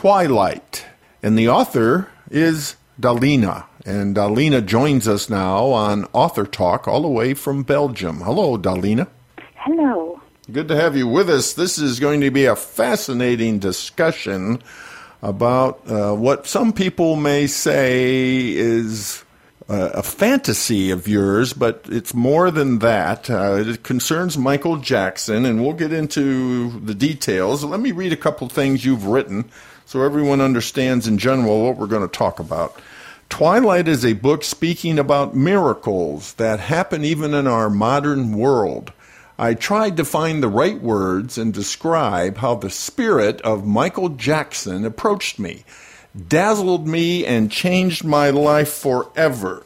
Twilight, and the author is Dalina. And Dalina joins us now on Author Talk all the way from Belgium. Hello, Dalina. Hello. Good to have you with us. This is going to be a fascinating discussion about uh, what some people may say is uh, a fantasy of yours, but it's more than that. Uh, it concerns Michael Jackson, and we'll get into the details. Let me read a couple things you've written so everyone understands in general what we're going to talk about. Twilight is a book speaking about miracles that happen even in our modern world. I tried to find the right words and describe how the spirit of Michael Jackson approached me dazzled me and changed my life forever.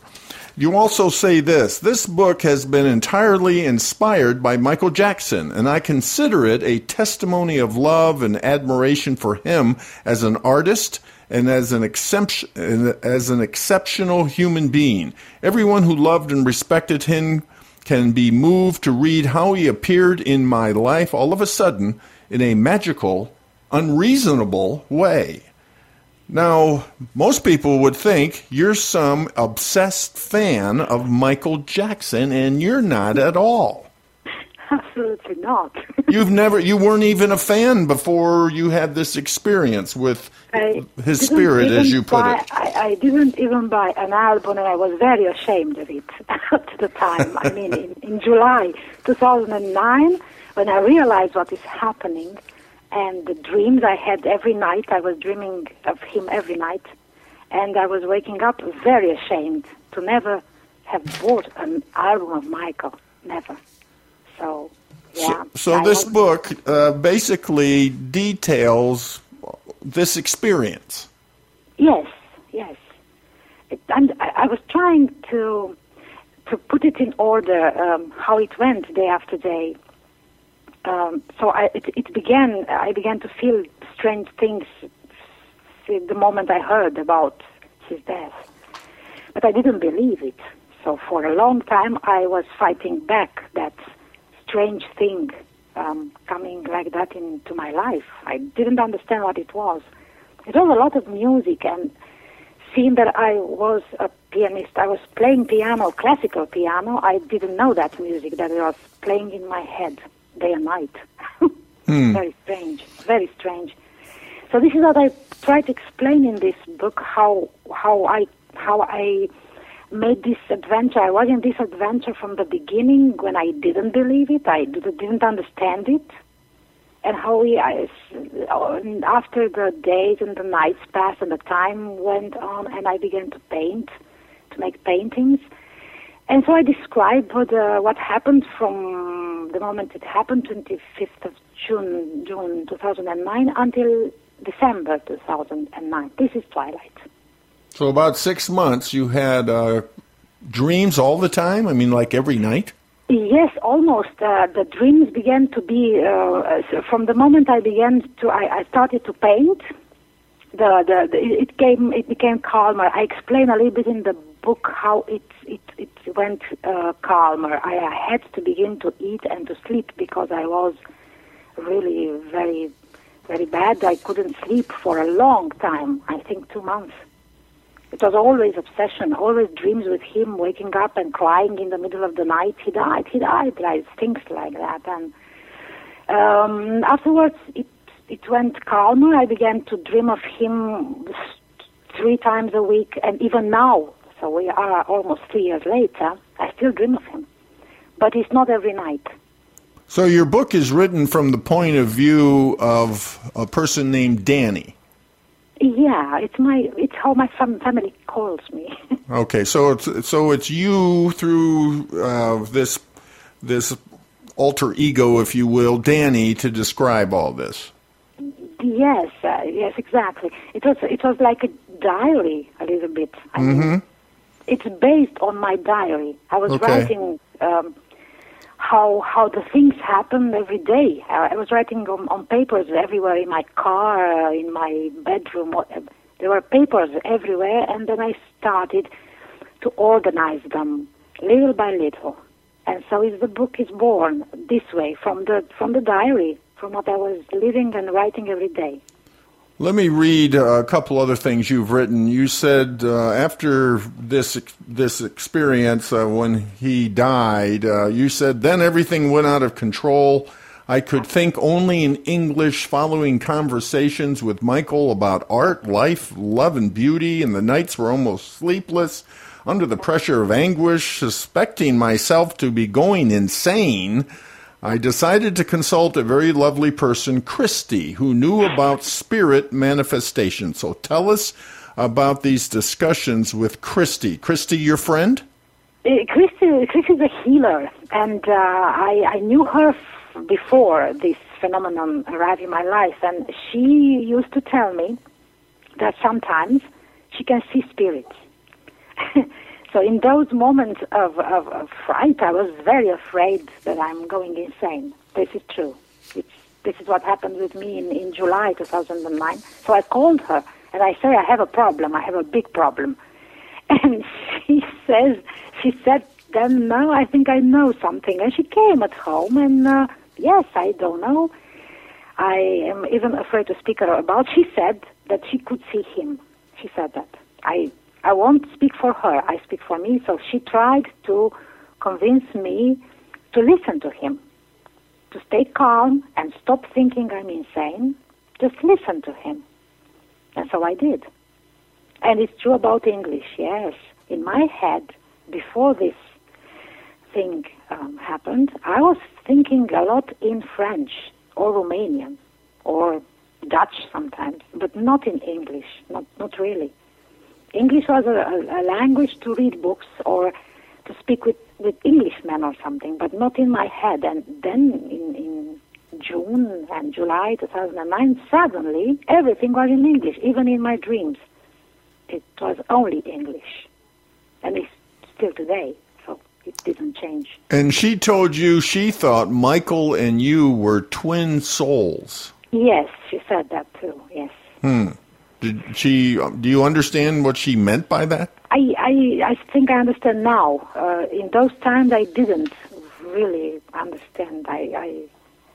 You also say this this book has been entirely inspired by Michael Jackson, and I consider it a testimony of love and admiration for him as an artist and as an, exception, as an exceptional human being. Everyone who loved and respected him can be moved to read how he appeared in my life all of a sudden in a magical, unreasonable way. Now, most people would think you're some obsessed fan of Michael Jackson, and you're not at all. Absolutely not. You've never, you weren't even a fan before you had this experience with I his spirit, as you put buy, it. I, I didn't even buy an album, and I was very ashamed of it at the time. I mean, in, in July 2009, when I realized what is happening, and the dreams I had every night, I was dreaming of him every night, and I was waking up very ashamed to never have bought an album of Michael, never. So, yeah. So I this book uh, basically details this experience. Yes, yes. It, and I, I was trying to to put it in order um, how it went day after day. Um, so I, it, it began. I began to feel strange things the moment I heard about his death, but I didn't believe it. So for a long time, I was fighting back that strange thing um, coming like that into my life. I didn't understand what it was. It was a lot of music, and seeing that I was a pianist, I was playing piano, classical piano. I didn't know that music that I was playing in my head day and night. Hmm. Very strange, very strange. So this is what I try to explain in this book how how I how I made this adventure. I was in this adventure from the beginning when I didn't believe it. I did- didn't understand it, and how we I, after the days and the nights passed and the time went on, and I began to paint, to make paintings. And so I describe what, uh, what happened from the moment it happened, 25th of June, June 2009, until December 2009. This is Twilight. So about six months, you had uh, dreams all the time. I mean, like every night. Yes, almost. Uh, the dreams began to be uh, from the moment I began to. I, I started to paint. The, the, the it came it became calmer. I explain a little bit in the book how it it it went uh, calmer. I, had to begin to eat and to sleep because I was really very very bad. I couldn't sleep for a long time. I think two months. It was always obsession, always dreams with him waking up and crying in the middle of the night. He died, he died, like things like that. And um, afterwards, it it went calmer. I began to dream of him three times a week, and even now. So we are almost three years later. I still dream of him, but it's not every night. So your book is written from the point of view of a person named Danny. Yeah, it's my it's how my fam- family calls me. Okay, so it's so it's you through uh, this this alter ego, if you will, Danny, to describe all this. Yes, uh, yes, exactly. It was it was like a diary a little bit. I mean, it's based on my diary. I was Okay. writing um, how how the things happen every day. I, I was writing on, on papers everywhere in my car, uh, in my bedroom. There were papers everywhere, and then I started to organize them little by little. And so is the book is born this way from the from the diary, from what I was living and writing every day. Let me read uh, a couple other things you've written. You said uh, after this this experience, uh, when he died, uh, you said then everything went out of control. I could think only in English, following conversations with Michael about art, life, love, and beauty, and the nights were almost sleepless. Under the pressure of anguish, suspecting myself to be going insane, I decided to consult a very lovely person, Christy, who knew about spirit manifestation. So tell us about these discussions with Christy. Christy, your friend? Uh, Christy, is a healer, and uh, I, I knew her before this phenomenon arrived in my life, and she used to tell me that sometimes she can see spirits. so in those moments of, of, of fright, I was very afraid that I'm going insane. This is true. It's, this is what happened with me in, in July 2009. So I called her, and I say, I have a problem. I have a big problem. And she says, she said, then now I think I know something. And she came at home, and uh, yes, I don't know. I am even afraid to speak about. She said that she could see him. She said that. I I won't speak for her. I speak for me. So she tried to convince me to listen to him, to stay calm and stop thinking I'm insane. Just listen to him. And so I did. And it's true about English, yes. In my head, before this thing um, happened, I was thinking a lot in French or Romanian or Dutch sometimes, but not in English, not, not really. English was a, a, language to read books or to speak with, with Englishmen or something, but not in my head. And then in, in June and July 2009, suddenly everything was in English, even in my dreams. It was only English. And it's still today, so it didn't change. And she told you she thought Michael and you were twin souls. Yes, she said that too, yes. Hmm. Did she? Do you understand what she meant by that? I, I, I think I understand now. Uh, in those times, I didn't really understand. I, I,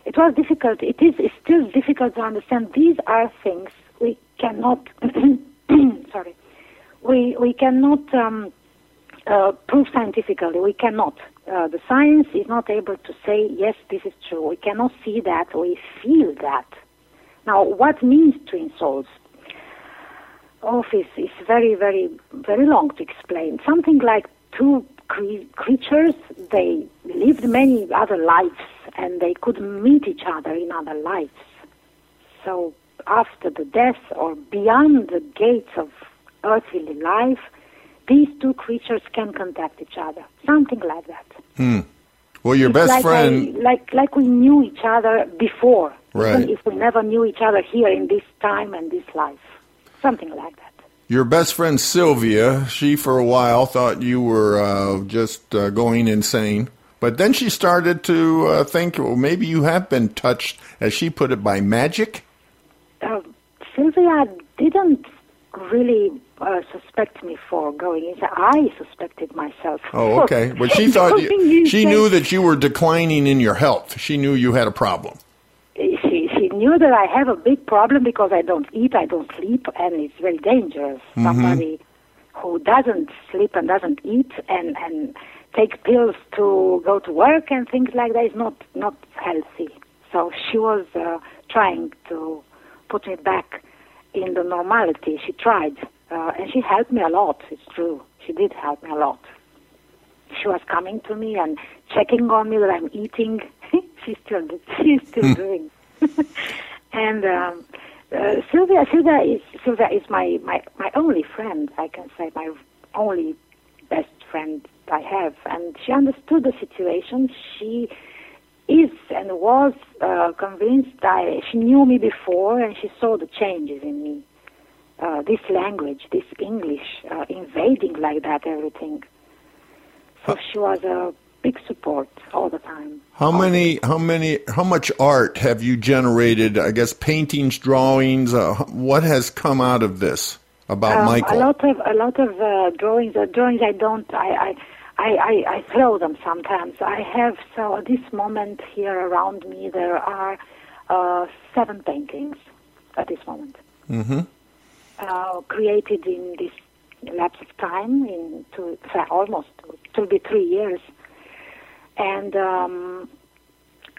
it was difficult. It is it's still difficult to understand. These are things we cannot. sorry, we we cannot um, uh, prove scientifically. We cannot. Uh, the science is not able to say yes, this is true. We cannot see that. We feel that. Now, what means twin souls? Office is very, very, very long to explain. Something like two cre- creatures, they lived many other lives and they could meet each other in other lives. So after the death or beyond the gates of earthly life, these two creatures can contact each other. Something like that. Hmm. Well, your It's best like friend. I, like like we knew each other before, Right. even if we never knew each other here in this time and this life. Something like that. Your best friend Sylvia, she for a while thought you were uh, just uh, going insane. But then she started to uh, think, well, maybe you have been touched, as she put it, by magic. uh, Sylvia didn't really uh, suspect me for going insane. I suspected myself. Oh, okay. But she thought going you, she knew that you were declining in your health. She knew you had a problem. She, she knew that I have a big problem because I don't eat, I don't sleep, and it's very dangerous. Mm-hmm. Somebody who doesn't sleep and doesn't eat and and take pills to go to work and things like that is not not healthy. So she was uh, trying to put me back in the normality. She tried, uh, and she helped me a lot. It's true. She did help me a lot. She was coming to me and checking on me that I'm eating. she's still she's still doing. and um, uh, Sylvia, Sylvia is Sylvia is my, my my only friend. I can say my only best friend I have, and she understood the situation. She is and was uh, convinced. I, she knew me before, and she saw the changes in me. Uh, this language, this English, uh, invading like that everything. So she was a big support all the time. How many? How many? How much art have you generated? I guess paintings, drawings. Uh, what has come out of this about Um, Michael? A lot of a lot of uh, drawings. Uh, drawings I don't. I, I I I I throw them sometimes. I have so at this moment here around me there are uh, seven paintings at this moment. hmm Uh, created in this lapse of time in two, almost it will be three years, and um,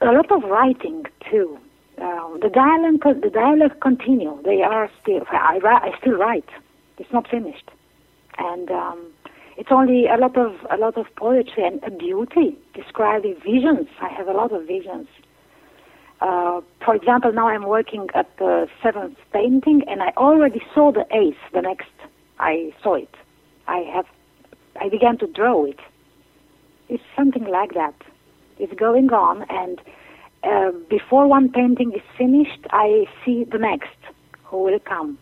a lot of writing too. Uh, the dialogue, the dialogue continue. They are still. I, I still write. It's not finished, and um, it's only a lot of a lot of poetry and beauty describing visions. I have a lot of visions. Uh, for example, now I'm working at the seventh painting, and I already saw the eighth. The next, I saw it. I have. I began to draw it. It's something like that. It's going on, and uh, before one painting is finished, I see the next who will come.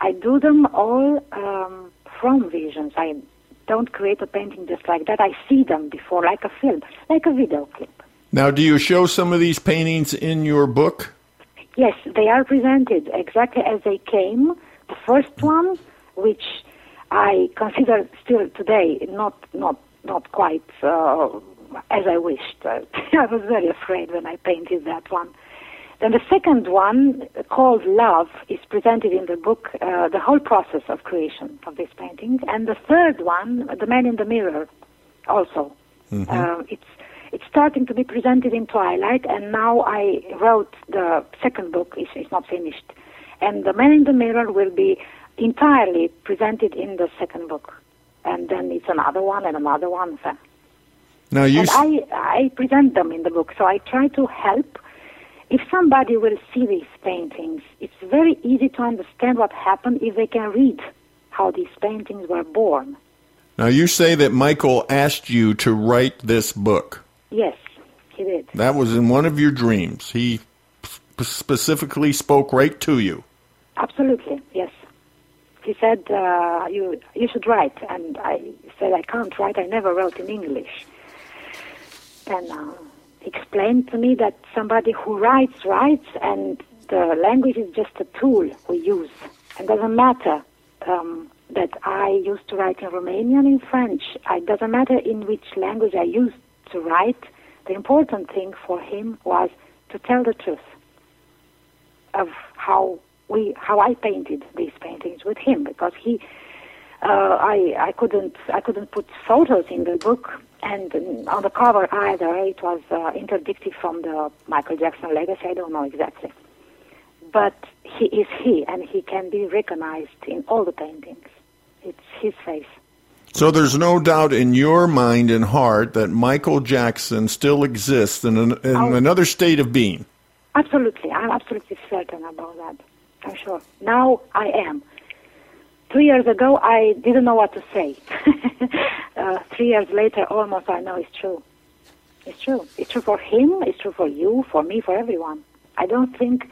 I do them all um, from visions. I don't create a painting just like that. I see them before, like a film, like a video clip. Now, do you show some of these paintings in your book? Yes, they are presented exactly as they came. The first one, which I consider still today not not not quite uh, as I wished. I was very afraid when I painted that one. Then the second one, called Love, is presented in the book, uh, the whole process of creation of this painting. And the third one, The Man in the Mirror, also. Uh, it's it's starting to be presented in Twilight, and now I wrote the second book. It's, it's not finished, and The Man in the Mirror will be entirely presented in the second book, and then it's another one and another one. So- Now, you and I, I present them in the book, so I try to help. If somebody will see these paintings, it's very easy to understand what happened if they can read how these paintings were born. now you say that Michael asked you to write this book. Yes, he did. That was in one of your dreams. He sp- specifically spoke right to you. Absolutely. He said, uh, you, you should write. And I said, I can't write. I never wrote in English. And uh, he explained to me that somebody who writes, writes, and the language is just a tool we use. And doesn't matter um, that I used to write in Romanian, in French. It doesn't matter in which language I used to write. The important thing for him was to tell the truth of how we how I painted these paintings with him because he uh, I I couldn't I couldn't put photos in the book and on the cover either it was uh, interdicted from the Michael Jackson legacy I don't know exactly but he is he and he can be recognized in all the paintings it's his face So there's no doubt in your mind and heart that Michael Jackson still exists in, an, in Oh. another state of being. Absolutely, I'm absolutely certain about that. I'm sure. Now I am. Two years ago, I didn't know what to say. uh, three years later, almost I know it's true. It's true. It's true for him. It's true for you, for me, for everyone. I don't think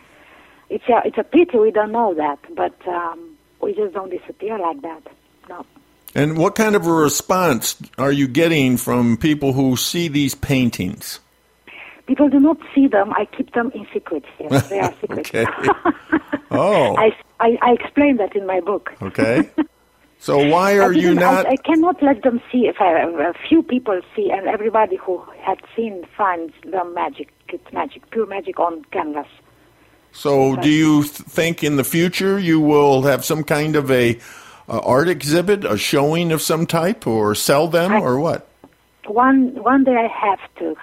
it's a it's a pity we don't know that, but um, we just don't disappear like that. No. And what kind of a response are you getting from people who see these paintings? People do not see them. I keep them in secret here. They are secret. Oh, I, I, I explain that in my book. okay. So why are you didn't- I, I cannot let them see. If I, a few people see, and everybody who had seen finds the magic. It's magic, pure magic on canvas. So do you th- think in the future you will have some kind of a, a art exhibit, a showing of some type, or sell them, I- or what? One one day I have to,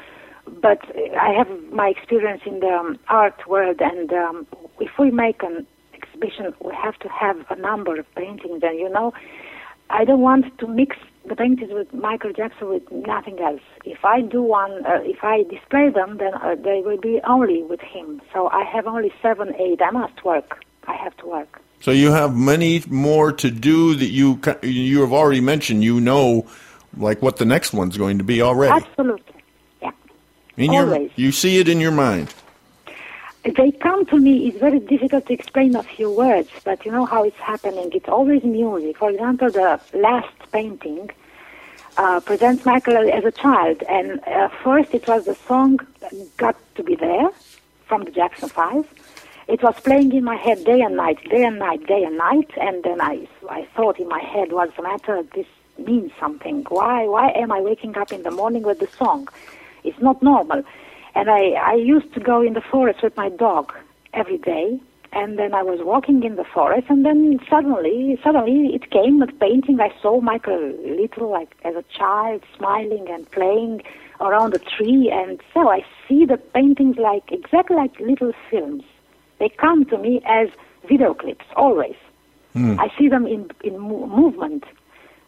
but I have my experience in the um, art world, and um, if we make an exhibition, we have to have a number of paintings. And you know, I don't want to mix the paintings with Michael Jackson with nothing else. If I do one, uh, if I display them, then uh, they will be only with him. So I have only seven, eight. I must work. I have to work. So you have many more to do that you ca- you have already mentioned. You know, like what the next one's going to be already. Absolutely. In Always. Your, you see it in your mind. They come to me. It's very difficult to explain a few words, but you know how it's happening. It's always music. For example, the last painting uh, presents Michael as a child, and uh, first it was the song "Got to Be There" from the Jackson Five. It was playing in my head day and night, day and night, day and night, and then I, I thought in my head, what's the matter? This means something. Why, why am I waking up in the morning with the song? It's not normal. And I, I used to go in the forest with my dog every day. And then I was walking in the forest, and then suddenly, suddenly it came with painting. I saw Michael little, like as a child, smiling and playing around a tree. And so I see the paintings like exactly like little films. They come to me as video clips always. Hmm. I see them in in mo- movement.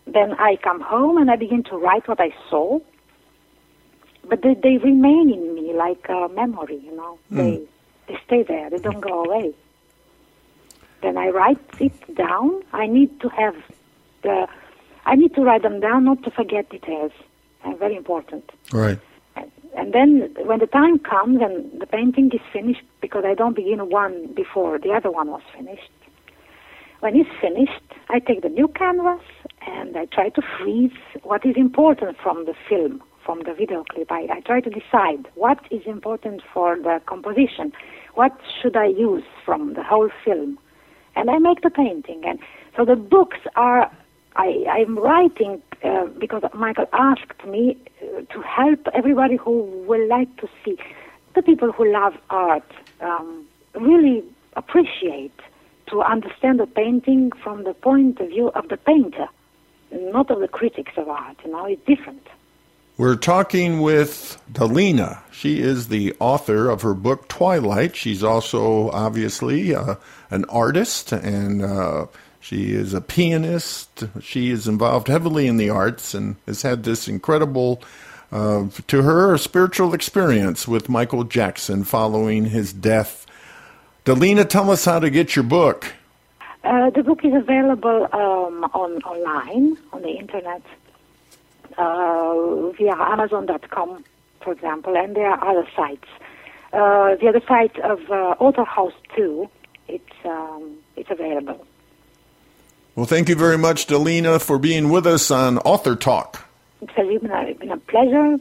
Then I come home and I begin to write what I saw but they, they remain in me like a memory, you know. They they stay there. They don't go away. Then I write it down. I need to have the. I need to write them down, not to forget details. Uh, very important. Right. And, and then when the time comes and the painting is finished, because I don't begin one before the other one was finished. When it's finished, I take the new canvas and I try to freeze what is important from the film, from the video clip. I, I try to decide what is important for the composition, what should I use from the whole film, and I make the painting. And so the books are. I, I'm writing uh, because Michael asked me uh, to help everybody who will like to see the people who love art um, really appreciate to understand the painting from the point of view of the painter, not of the critics of art. You know, it's different. We're talking with Dalina. She is the author of her book Twilight. She's also obviously uh, an artist and uh, she is a pianist. She is involved heavily in the arts and has had this incredible, uh, to her, spiritual experience with Michael Jackson following his death. Dalina, tell us how to get your book. Uh, the book is available um, on online on the internet via Amazon.com, for example, and there are other sites. Uh, the other site of uh, Author House too, it's um, it's available. Well, thank you very much, Dalina, for being with us on Author Talk. It has been a, been a pleasure,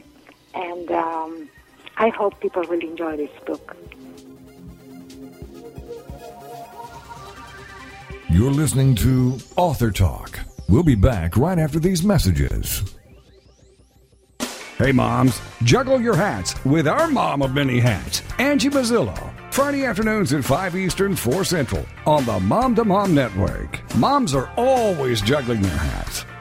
and um, I hope people will enjoy this book. You're listening to Author Talk. We'll be back right after these messages. Hey, moms, juggle your hats with our mom of many hats, Angie Mazzillo. Friday afternoons at 5 Eastern, 4 Central on the Mom to Mom Network. Moms are always juggling their hats.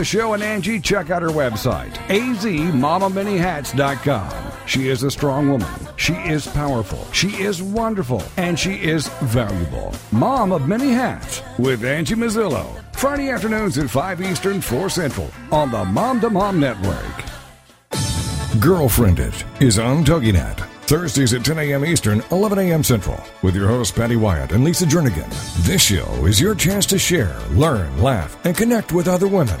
the show and Angie, check out her website, azmamamanyhats.com. She is a strong woman. She is powerful. She is wonderful. And she is valuable. Mom of Many Hats with Angie Mazzillo. Friday afternoons at 5 Eastern, 4 Central on the Mom to Mom Network. Girlfriend It is on TogiNet. Thursdays at 10 a.m. Eastern, 11 a.m. Central, with your hosts Patty Wyatt and Lisa Jernigan. This show is your chance to share, learn, laugh, and connect with other women.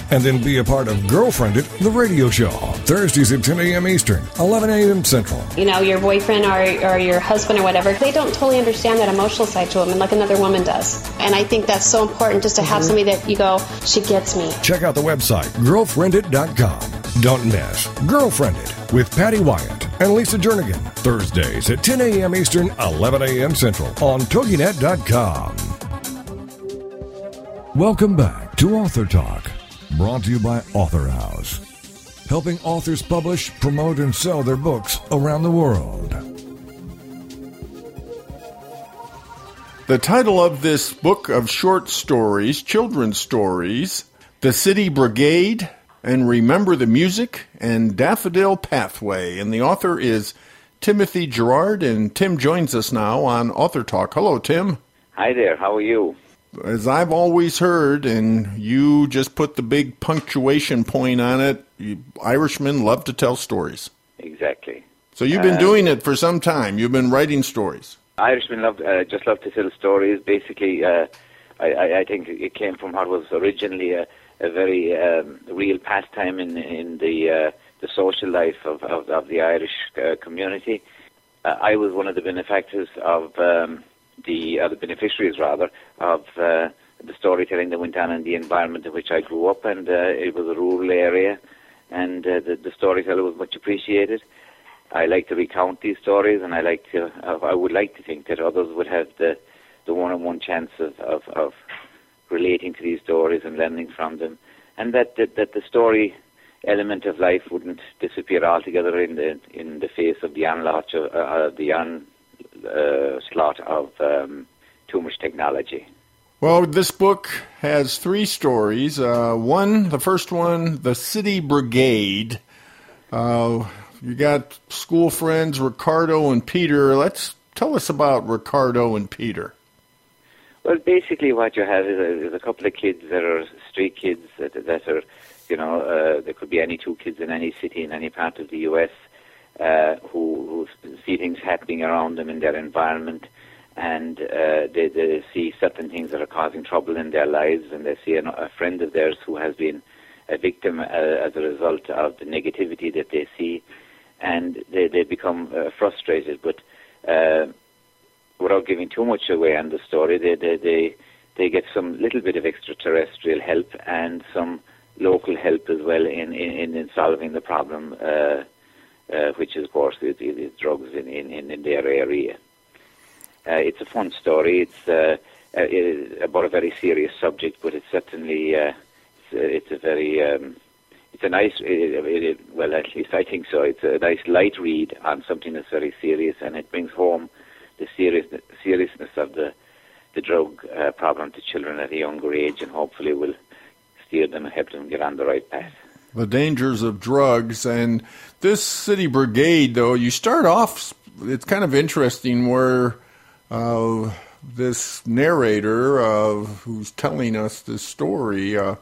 and then be a part of Girlfriend It, the radio show. Thursdays at 10 a.m. Eastern, 11 a.m. Central. You know, your boyfriend or, or your husband or whatever, they don't totally understand that emotional side to them like another woman does. And I think that's so important just to have mm-hmm. somebody that you go, she gets me. Check out the website, girlfriendit.com. Don't miss Girlfriend It with Patty Wyatt and Lisa Jernigan. Thursdays at 10 a.m. Eastern, 11 a.m. Central on TogiNet.com. Welcome back to Author Talk, brought to you by Author House, helping authors publish, promote, and sell their books around the world. The title of this book of short stories, children's stories, The City Brigade, and Remember the Music, and Daffodil Pathway. And the author is Timothy Gerard, and Tim joins us now on Author Talk. Hello, Tim. Hi there, how are you? As I've always heard, and you just put the big punctuation point on it, you, Irishmen love to tell stories. Exactly. So you've been uh, doing it for some time. You've been writing stories. Irishmen love uh, just love to tell stories. Basically, uh, I, I, think it came from what was originally a, a very um, real pastime in in the uh, the social life of, of, of the Irish uh, community. Uh, I was one of the benefactors of. Um, the other beneficiaries rather of uh, the storytelling that went on in the environment in which I grew up, and uh, it was a rural area, and uh, the, the storyteller was much appreciated. I like to recount these stories, and I like to. Uh, I would like to think that others would have the the one-on-one chance of, of, of relating to these stories and learning from them, and that that, that the story element of life wouldn't disappear altogether in the in the face of the onslaught of uh, uh, the on uh, of um, too much technology. Well, this book has three stories. Uh, one, the first one, the City Brigade. Uh, you got school friends Ricardo and Peter. Let's tell us about Ricardo and Peter. Well, basically, what you have is a, is a couple of kids that are street kids that, that are, you know, uh, there could be any two kids in any city in any part of the U.S uh, who, who see things happening around them in their environment, and uh, they, they see certain things that are causing trouble in their lives, and they see an, a friend of theirs who has been a victim uh, as a result of the negativity that they see, and they, they become uh, frustrated. But uh, without giving too much away on the story, they, they, they, they get some little bit of extraterrestrial help and some local help as well in, in, in solving the problem uh, uh, which of course, is, is drugs in, in, in their area. Uh, it's a fun story. It's uh, uh about a very serious subject, but it's certainly it's, a, it's, a very um, it's a nice it, it, well at least I think so. It's a nice light read on something that's very serious, and it brings home the serious seriousness of the the drug uh, problem to children at a younger age, and hopefully will steer them and help them get on the right path the dangers of drugs. And this city brigade, though, you start off, it's kind of interesting where uh, this narrator uh, who's telling us this story uh,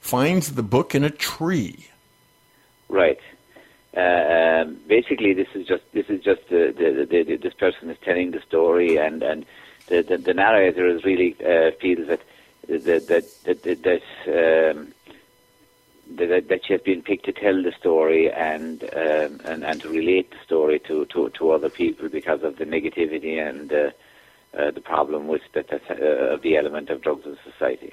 finds the book in a tree. Right. Uh, um, basically, this is just this is just the, the, the, this person is telling the story, and and the the, the narrator is really uh, feels that that that that, that um, that, that she has been picked to tell the story and um, and, and to relate the story to, to, to other people because of the negativity and uh, uh, the problem with that, that uh, the element of drugs in society.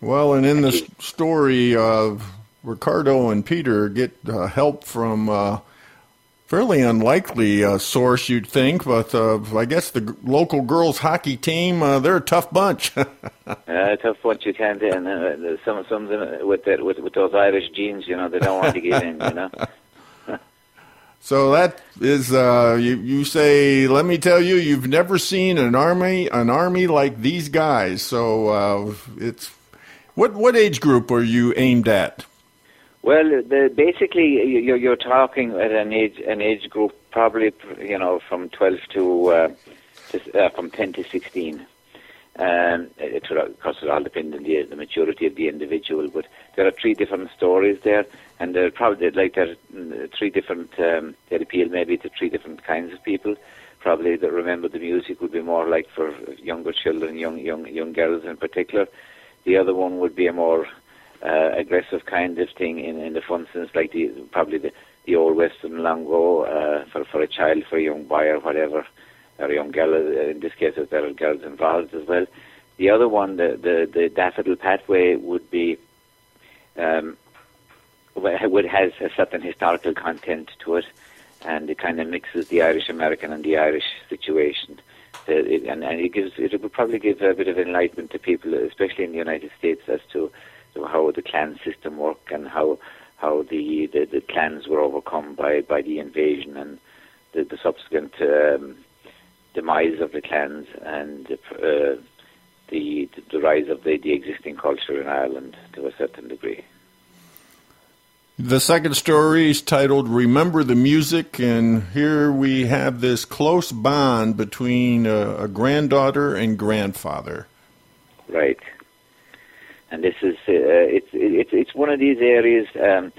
Well, and in the story, of Ricardo and Peter get uh, help from uh, fairly unlikely uh, source, you'd think, but uh, I guess the local girls hockey team, uh, they're a tough bunch. uh, tough bunch, you can't, and uh, some some of them with, that, with with those Irish genes, you know, they don't want to get in, you know. so that is, uh, you you say, let me tell you, you've never seen an army an army like these guys. So uh, it's what what age group are you aimed at? Well, the, basically, you're, you're talking at an age an age group probably you know from 12 to, uh, to uh, from 10 to 16. Um, it, of course, it all depends on the, the maturity of the individual, but there are three different stories there, and they're probably like there are three different. Um, they appeal maybe to three different kinds of people. Probably that remember the music would be more like for younger children, young young young girls in particular. The other one would be a more uh, aggressive kind of thing in, in the fun sense, like the probably the, the old western lingo uh, for for a child, for a young boy or whatever, or a young girl. Uh, in this case, there are girls involved as well. The other one, the the, the daffodil pathway, would be um, would has a certain historical content to it, and it kind of mixes the Irish American and the Irish situation. it, and, and it gives it would probably give a bit of enlightenment to people, especially in the United States, as to, to how the clan system worked and how how the, the, the clans were overcome by, by the invasion and the, the subsequent um, demise of the clans and uh, the the rise of the, the existing culture in Ireland to a certain degree. The second story is titled Remember the Music, and here we have this close bond between a, a granddaughter and grandfather. Right. And this is, uh, it's, it's, it's one of these areas, um,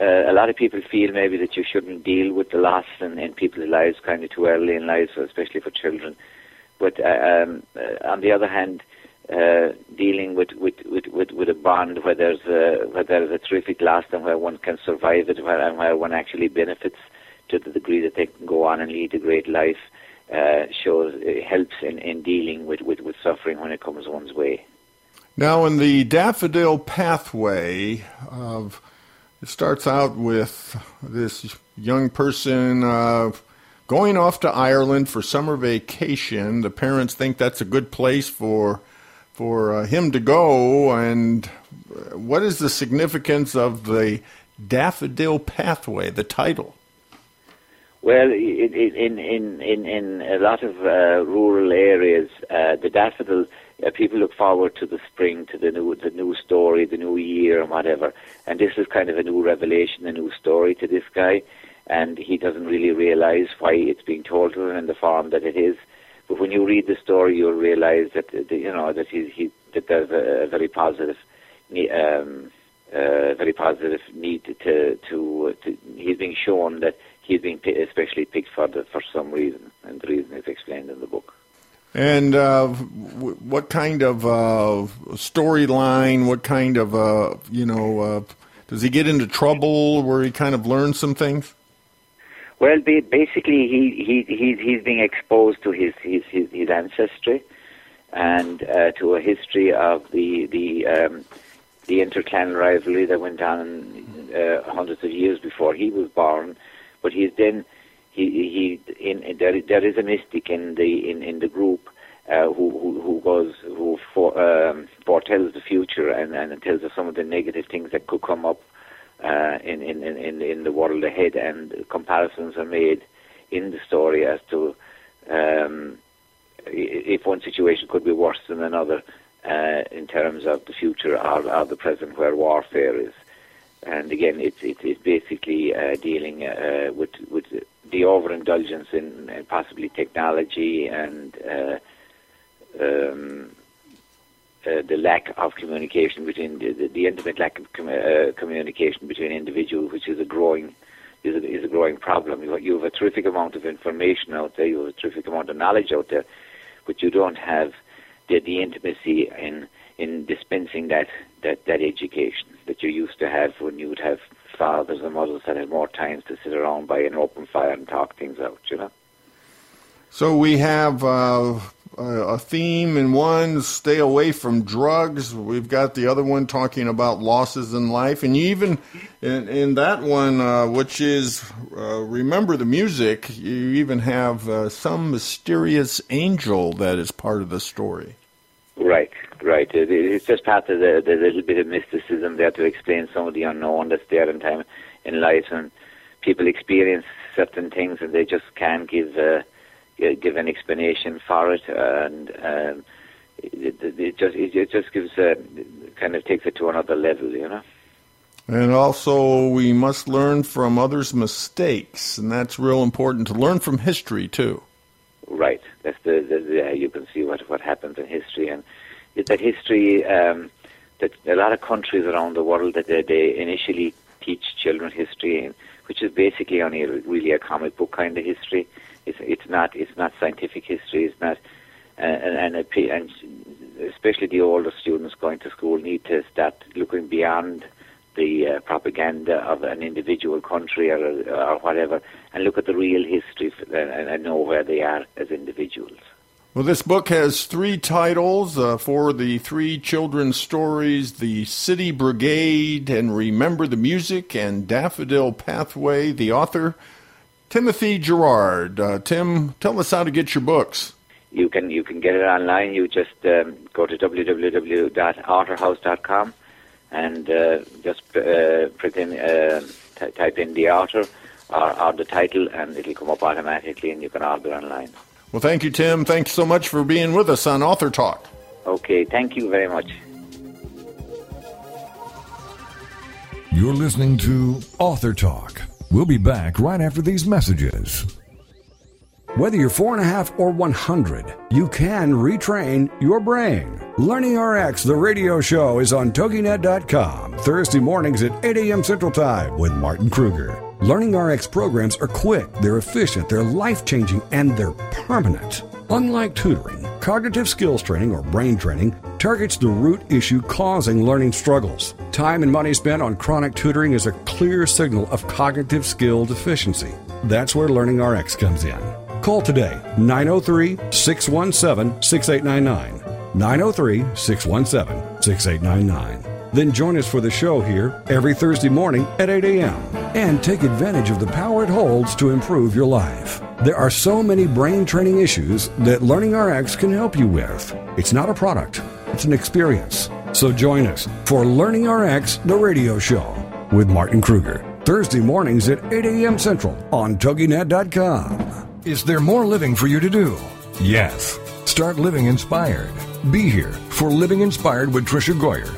uh, a lot of people feel maybe that you shouldn't deal with the loss in, in people's lives kind of too early in life, especially for children. But uh, um, uh, on the other hand, uh, dealing with, with, with, with, with a bond where there's a, where there's a terrific loss and where one can survive it where, and where one actually benefits to the degree that they can go on and lead a great life uh, shows it helps in, in dealing with, with, with suffering when it comes one's way. Now, in the daffodil pathway, of it starts out with this young person uh, going off to Ireland for summer vacation. The parents think that's a good place for for uh, him to go. And what is the significance of the Daffodil Pathway, the title? Well, in in in in, a lot of uh, rural areas, uh, the daffodil uh, people look forward to the spring, to the new the new story, the new year, and whatever. And this is kind of a new revelation, a new story to this guy, and he doesn't really realize why it's being told to him in the form that it is. But when you read the story, you'll realize that you know that he, he that there's a, very positive, um, uh, very positive need to, to to he's being shown that he's being especially picked for the, for some reason, and the reason is explained in the book. And uh, what kind of uh, storyline? What kind of uh, you know? Uh, does he get into trouble where he kind of learns some things? Well, basically, he, he he's he's being exposed to his his his, his ancestry, and uh, to a history of the the um, the interclan rivalry that went on uh, hundreds of years before he was born. But he's then he he in, there there is a mystic in the in, in the group uh, who, who who goes who for, um, foretells the future and and tells us some of the negative things that could come up uh, in, in, in, in the world ahead, and comparisons are made in the story as to um, if one situation could be worse than another uh, in terms of the future or, or, the present where warfare is. And again, it's, it's, it's basically uh, dealing uh, with, with the overindulgence in possibly technology and uh, um, uh, the lack of communication between the, the, the intimate lack of com- uh, communication between individuals, which is a growing is a, is a growing problem. You, you have a terrific amount of information out there, you have a terrific amount of knowledge out there, but you don't have the, the intimacy in in dispensing that, that that education that you used to have when you would have fathers and mothers that had more time to sit around by an open fire and talk things out. You know. So we have uh, a theme in one, stay away from drugs. We've got the other one talking about losses in life. And even, in, in that one, uh, which is uh, remember the music, you even have uh, some mysterious angel that is part of the story. Right, right. It, it's just part of the, the little bit of mysticism there to explain some of the unknown that's there in time in life. And people experience certain things and they just can't give uh, give an explanation for it, and um, it, it, just it, just gives a, kind of takes it to another level, you know. And also, we must learn from others' mistakes, and that's real important to learn from history too. Right. That's the, the, the you can see what what happens in history, and that history um, that a lot of countries around the world that they, they initially teach children history, in which is basically only really a comic book kind of history it's it's not it's not scientific history. It's not, uh, and, and and especially the older students going to school need to start looking beyond the uh, propaganda of an individual country or or whatever, and look at the real history and, and know where they are as individuals. Well, this book has three titles uh, for the three children's stories The City Brigade and Remember the Music and Daffodil Pathway. The author, Timothy Gerard. Uh, Tim, tell us how to get your books. you can you can get it online. You just um, go to www.authorhouse.com and uh, just uh, put in uh, t- type in the author or, or the title, and it'll come up automatically, and you can order online. Well, thank you, Tim. Thanks so much for being with us on Author Talk. Okay, thank you very much. You're listening to Author Talk. We'll be back right after these messages. Whether you're four and a half or 100, you can retrain your brain. Learning RX, the radio show, is on TogiNet.com Thursday mornings at 8 a.m. Central Time with Martin Kruger. Learning RX programs are quick, they're efficient, they're life changing, and they're permanent. Unlike tutoring, cognitive skills training or brain training targets the root issue causing learning struggles. Time and money spent on chronic tutoring is a clear signal of cognitive skill deficiency. That's where Learning RX comes in. Call today 903 617 6899. 903 617 6899. Then join us for the show here every Thursday morning at 8 a.m. and take advantage of the power it holds to improve your life. There are so many brain training issues that Learning RX can help you with. It's not a product, it's an experience. So join us for Learning RX, the radio show with Martin Kruger. Thursday mornings at 8 a.m. Central on TogiNet.com. Is there more living for you to do? Yes. Start living inspired. Be here for Living Inspired with Tricia Goyer.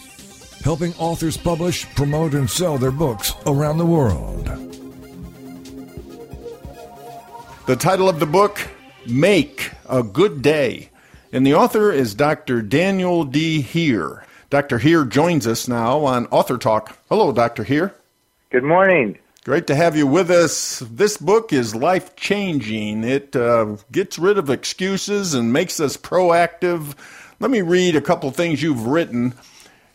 helping authors publish, promote, and sell their books around the world. The title of the book, Make a Good Day. And the author is Dr. Daniel D. Heer. Dr. Heer joins us now on Author Talk. Hello, Dr. Heer. Good morning. Great to have you with us. This book is life changing. It uh, gets rid of excuses and makes us proactive. Let me read a couple things you've written.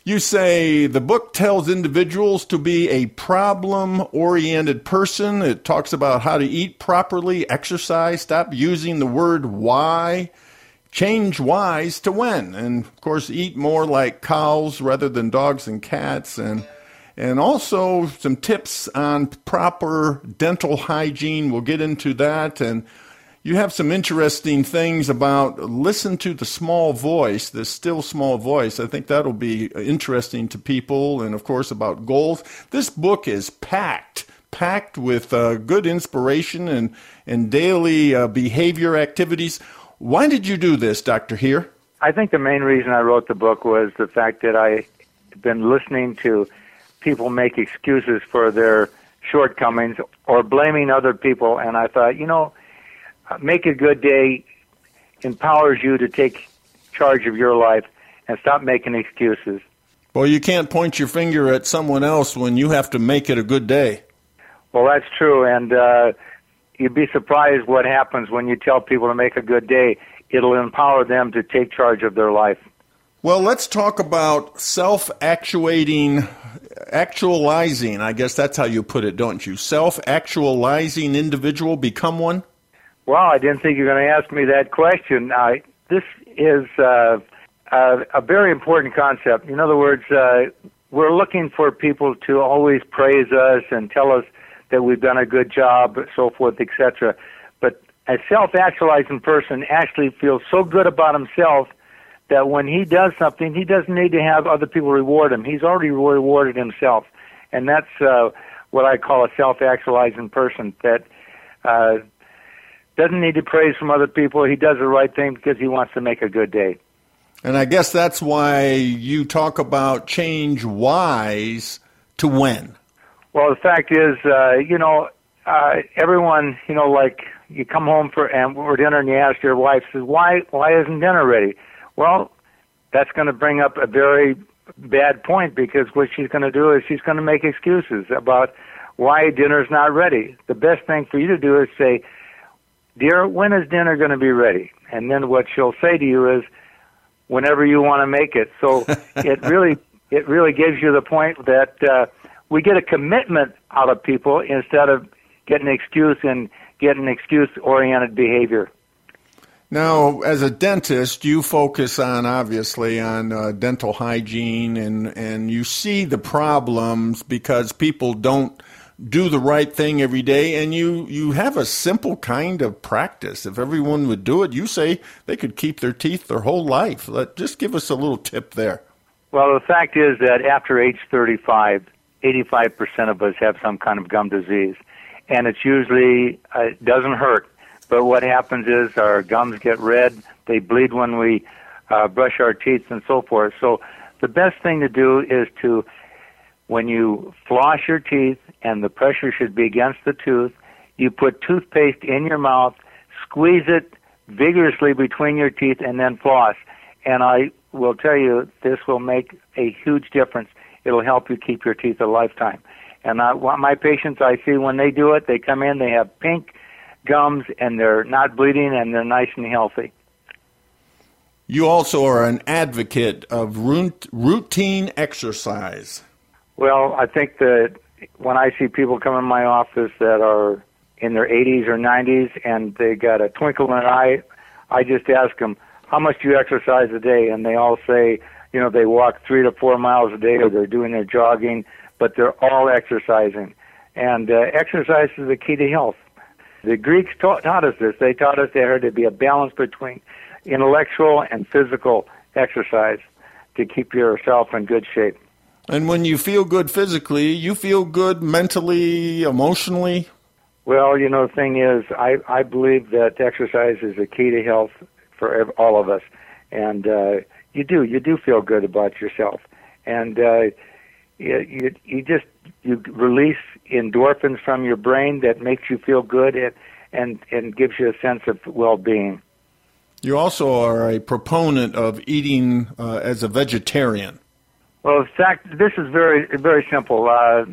You say the book tells individuals to be a problem oriented person. It talks about how to eat properly, exercise, stop using the word why, change whys to when, and of course, eat more like cows rather than dogs and cats. And and also some tips on proper dental hygiene. We'll get into that. And you have some interesting things about listen to the small voice, the still small voice. I think that'll be interesting to people. And of course, about goals. This book is packed, packed with uh, good inspiration and, and daily uh, behavior activities. Why did you do this, Dr. Heer, I think the main reason I wrote the book was the fact that I had been listening to people make excuses for their shortcomings or blaming other people. And I thought, you know, make a good day empowers you to take charge of your life and stop making excuses. Well, you can't point your finger at someone else when you have to make it a good day. Well, that's true. And uh, you'd be surprised what happens when you tell people to make a good day. It'll empower them to take charge of their life. Well, let's talk about self actuating actualizing, I guess that's how you put it, don't you? Self actualizing individual, become one? Well, I didn't think you were going to ask me that question. Uh, this is uh, a, a very important concept. In other words, uh, we're looking for people to always praise us and tell us that we've done a good job, so forth, etc. But a self actualizing person actually feels so good about himself that when he does something, he doesn't need to have other people reward him. He's already rewarded himself, and that's uh, what I call a self-actualizing person that uh, doesn't need to praise from other people. He does the right thing because he wants to make a good day. And I guess that's why you talk about change whys to when. Well, the fact is, uh, you know, uh, everyone, you know, like you come home for and for dinner, and you ask your wife, says, "Why, why isn't dinner ready?" Well, that's going to bring up a very bad point because what she's going to do is she's going to make excuses about why dinner's not ready. The best thing for you to do is say, "Dear, when is dinner going to be ready?" And then what she'll say to you is, "Whenever you want to make it." So it really, it really gives you the point that uh, we get a commitment out of people instead of getting an excuse and getting excuse-oriented behavior. Now, as a dentist, you focus on obviously on uh, dental hygiene, and and you see the problems because people don't do the right thing every day, and you you have a simple kind of practice. If everyone would do it, you say they could keep their teeth their whole life. Let just give us a little tip there. Well, the fact is that after age 35, 85% of us have some kind of gum disease, and it's usually uh, it doesn't hurt but what happens is our gums get red, they bleed when we uh, brush our teeth and so forth. So the best thing to do is to, when you floss your teeth and the pressure should be against the tooth, you put toothpaste in your mouth, squeeze it vigorously between your teeth, and then floss. And I will tell you, this will make a huge difference. It'll help you keep your teeth a lifetime. And I, my patients I see when they do it, they come in, they have pink gums and they're not bleeding and they're nice and healthy. You also are an advocate of routine exercise. Well, I think that when I see people come in my office that are in their 80s or 90s and they got a twinkle in their eye, I just ask them, how much do you exercise a day? And they all say, you know, they walk three to four miles a day or they're doing their jogging, but they're all exercising. And uh, exercise is the key to health. The Greeks taught, taught us this. They taught us there had to be a balance between intellectual and physical exercise to keep yourself in good shape. And when you feel good physically, you feel good mentally, emotionally? Well, you know, the thing is, I, I believe that exercise is a key to health for all of us. And uh, you do, you do feel good about yourself. And uh, you, you, you just you release endorphins from your brain that makes you feel good and and, and gives you a sense of well-being. You also are a proponent of eating uh, as a vegetarian. Well, in fact, this is very very simple. Uh,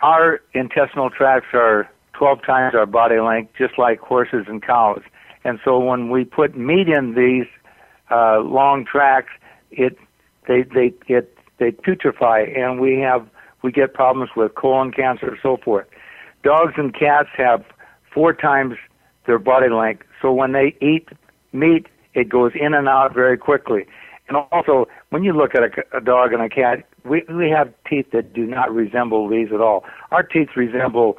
our intestinal tracts are 12 times our body length, just like horses and cows. And so when we put meat in these uh, long tracts, it they they it they putrefy, and we have we get problems with colon cancer and so forth. Dogs and cats have four times their body length, so when they eat meat, it goes in and out very quickly. And also, when you look at a, a dog and a cat, we we have teeth that do not resemble these at all. Our teeth resemble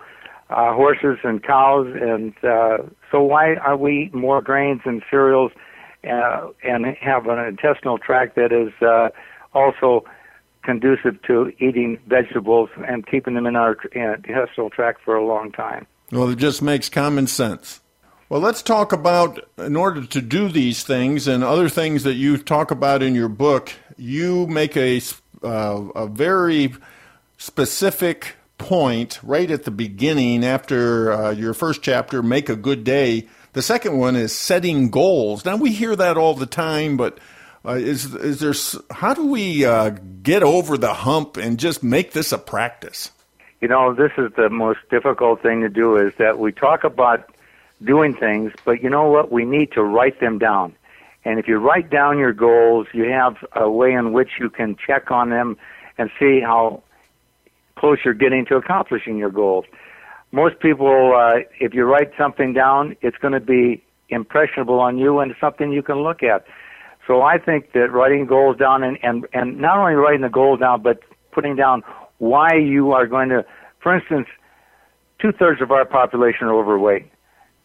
uh, horses and cows, and uh, so why are we eat more grains and cereals, uh, and have an intestinal tract that is uh, also conducive to eating vegetables and keeping them in our intestinal tract for a long time. Well, it just makes common sense. Well, let's talk about, in order to do these things and other things that you talk about in your book, you make a, uh, a very specific point right at the beginning after uh, your first chapter, Make a Good Day. The second one is setting goals. Now, we hear that all the time, but uh, is is there? How do we uh, get over the hump and just make this a practice? You know, this is the most difficult thing to do. Is that we talk about doing things, but you know what? We need to write them down. And if you write down your goals, you have a way in which you can check on them and see how close you're getting to accomplishing your goals. Most people, uh, if you write something down, it's going to be impressionable on you and something you can look at. So I think that writing goals down and, and, and not only writing the goals down, but putting down why you are going to, for instance, two thirds of our population are overweight.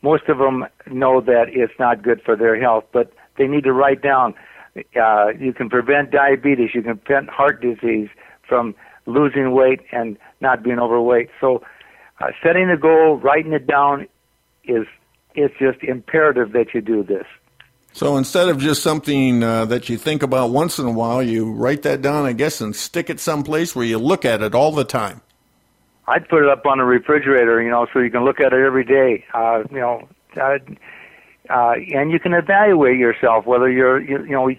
Most of them know that it's not good for their health, but they need to write down. Uh, you can prevent diabetes, you can prevent heart disease from losing weight and not being overweight. So, uh, setting a goal, writing it down, is it's just imperative that you do this. So instead of just something uh, that you think about once in a while, you write that down, I guess, and stick it someplace where you look at it all the time. I'd put it up on the refrigerator, you know, so you can look at it every day. Uh, you know, uh, uh, and you can evaluate yourself whether you're, you, you know,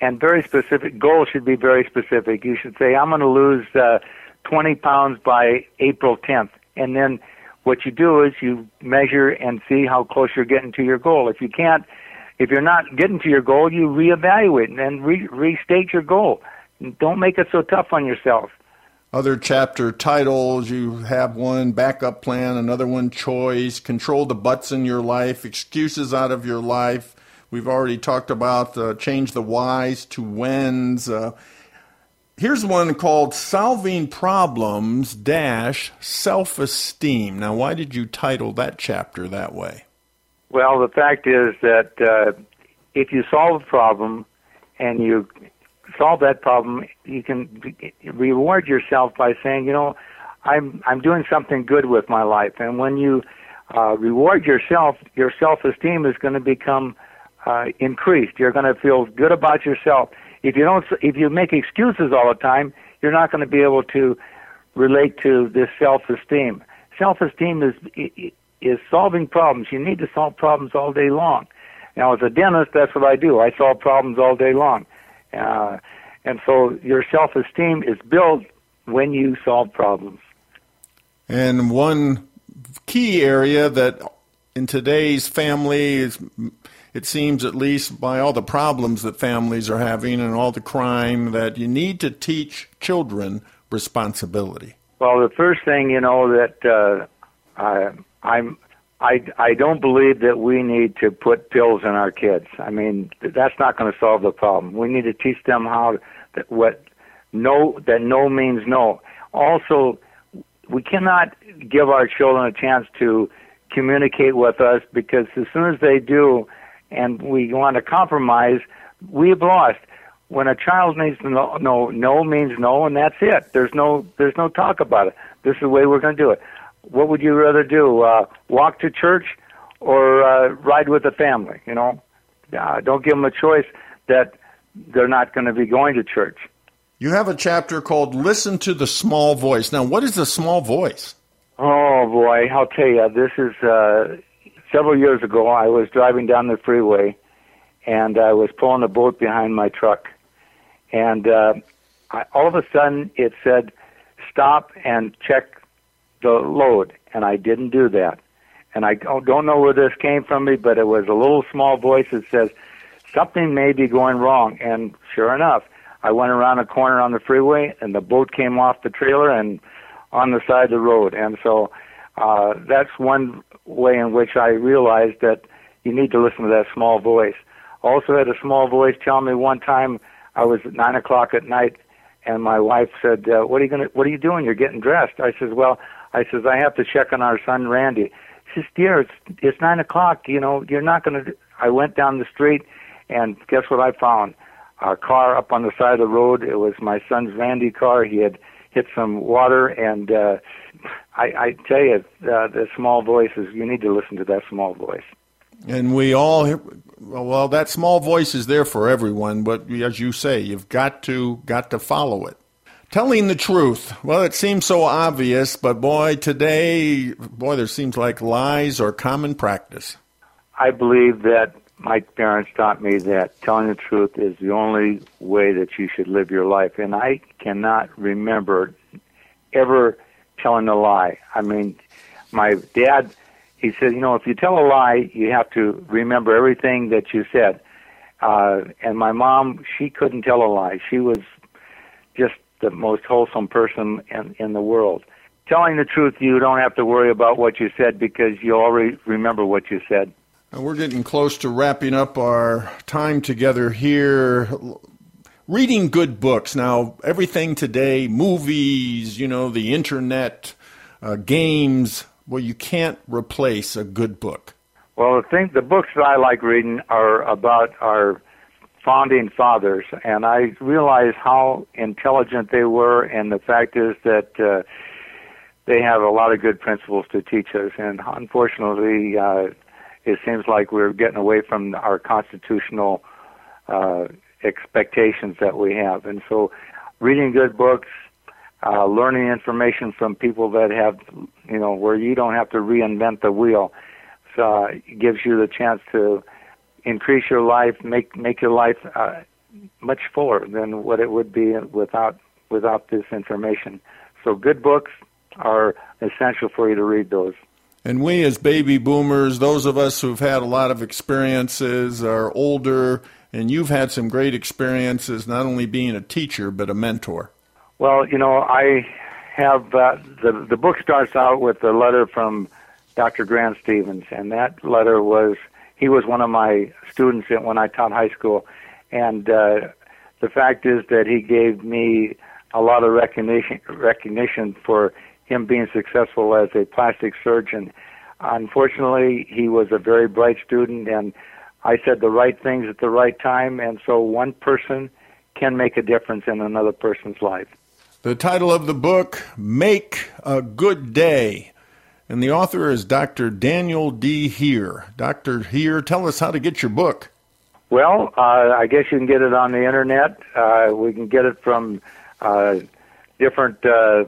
and very specific goals should be very specific. You should say, I'm going to lose uh, 20 pounds by April 10th, and then what you do is you measure and see how close you're getting to your goal. If you can't, if you're not getting to your goal, you reevaluate and then re- restate your goal. Don't make it so tough on yourself other chapter titles. You have one backup plan, another one choice, control the butts in your life, excuses out of your life. We've already talked about uh, change the whys to whens. Uh, here's one called solving problems dash self esteem. Now, why did you title that chapter that way? Well, the fact is that uh, if you solve a problem and you solve that problem, you can reward yourself by saying, you know, I'm I'm doing something good with my life. And when you uh, reward yourself, your self-esteem is going to become uh, increased. You're going to feel good about yourself. If you don't, if you make excuses all the time, you're not going to be able to relate to this self-esteem. Self-esteem is is solving problems. You need to solve problems all day long. Now, as a dentist, that's what I do. I solve problems all day long. Uh, and so your self esteem is built when you solve problems. And one key area that in today's family is it seems at least by all the problems that families are having and all the crime that you need to teach children responsibility. Well, the first thing you know that uh, I, I'm I, I don't believe that we need to put pills in our kids. I mean, that's not going to solve the problem. We need to teach them how that what no that no means no. Also, we cannot give our children a chance to communicate with us because as soon as they do, and we want to compromise, we've lost. When a child needs to know, no, no means no, and that's it. There's no, there's no talk about it. This is the way we're going to do it what would you rather do? Uh, walk to church or uh, ride with the family? You know, uh, don't give them a choice that they're not going to be going to church. You have a chapter called "Listen to the Small Voice." Now, what is the small voice? Oh boy, I'll tell you. This is uh, several years ago. I was driving down the freeway, and I was pulling a boat behind my truck, and uh, I, all of a sudden it said, "Stop and check the load, and I didn't do that. And I don't know where this came from me, but it was a little small voice that says something may be going wrong. And sure enough, I went around a corner on the freeway, and the boat came off the trailer and on the side of the road. And so uh, that's one way in which I realized that you need to listen to that small voice. Also had a small voice tell me one time I was at nine o'clock at night, and my wife said, uh, "What are you gonna? What are you doing? You're getting dressed." I said, "Well, I says, I have to check on our son Randy. She says, dear, it's it's nine o'clock. You know, you're not going to. I went down the street, and guess what I found? A car up on the side of the road. It was my son's Randy car. He had hit some water, and uh, I, I tell you, uh, the small voice is. You need to listen to that small voice. And we all, well, that small voice is there for everyone, but as you say, you've got to got to follow it. Telling the truth. Well, it seems so obvious, but boy, today, boy, there seems like lies are common practice. I believe that my parents taught me that telling the truth is the only way that you should live your life. And I cannot remember ever telling a lie. I mean, my dad, he said, you know, if you tell a lie, you have to remember everything that you said. Uh, and my mom, she couldn't tell a lie. She was just the most wholesome person in, in the world. Telling the truth, you don't have to worry about what you said because you already remember what you said. And we're getting close to wrapping up our time together here. Reading good books. Now, everything today, movies, you know, the internet, uh, games, well, you can't replace a good book. Well, the thing, the books that I like reading are about our founding fathers, and I realized how intelligent they were. And the fact is that uh, they have a lot of good principles to teach us. And unfortunately, uh, it seems like we're getting away from our constitutional uh, expectations that we have. And so, reading good books, uh, learning information from people that have, you know, where you don't have to reinvent the wheel, so, uh, gives you the chance to increase your life, make make your life uh, much fuller than what it would be without without this information. So, good books are essential for you to read those. And we, as baby boomers, those of us who've had a lot of experiences, are older, and you've had some great experiences, not only being a teacher, but a mentor. Well, you know, I have uh, the the book starts out with a letter from Dr. Grant Stevens, and that letter was he was one of my students when I taught high school, and uh, the fact is that he gave me a lot of recognition recognition for him being successful as a plastic surgeon. Unfortunately, he was a very bright student, and I said the right things at the right time, and so one person can make a difference in another person's life. The title of the book, Make a Good Day. And the author is Dr. Daniel D. Heer. Dr. Heer, tell us how to get your book. Well, uh, I guess you can get it on the internet. Uh, we can get it from uh, different uh,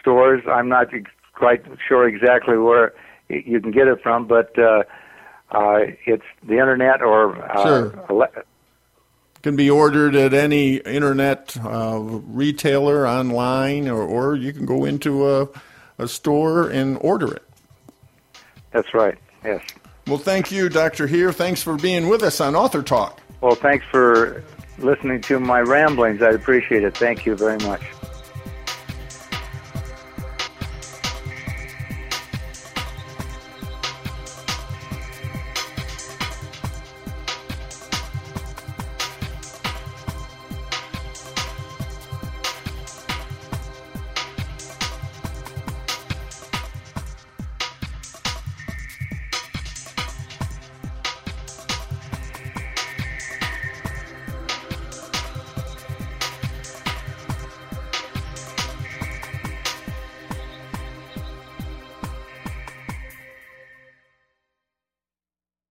stores. I'm not quite sure exactly where you can get it from, but uh, uh, it's the internet or uh, sure. Ele- can be ordered at any internet uh, retailer online, or, or you can go into a, a store and order it. That's right. Yes. Well, thank you, Dr. Heer. Thanks for being with us on Author Talk. Well, thanks for listening to my ramblings. I appreciate it. Thank you very much.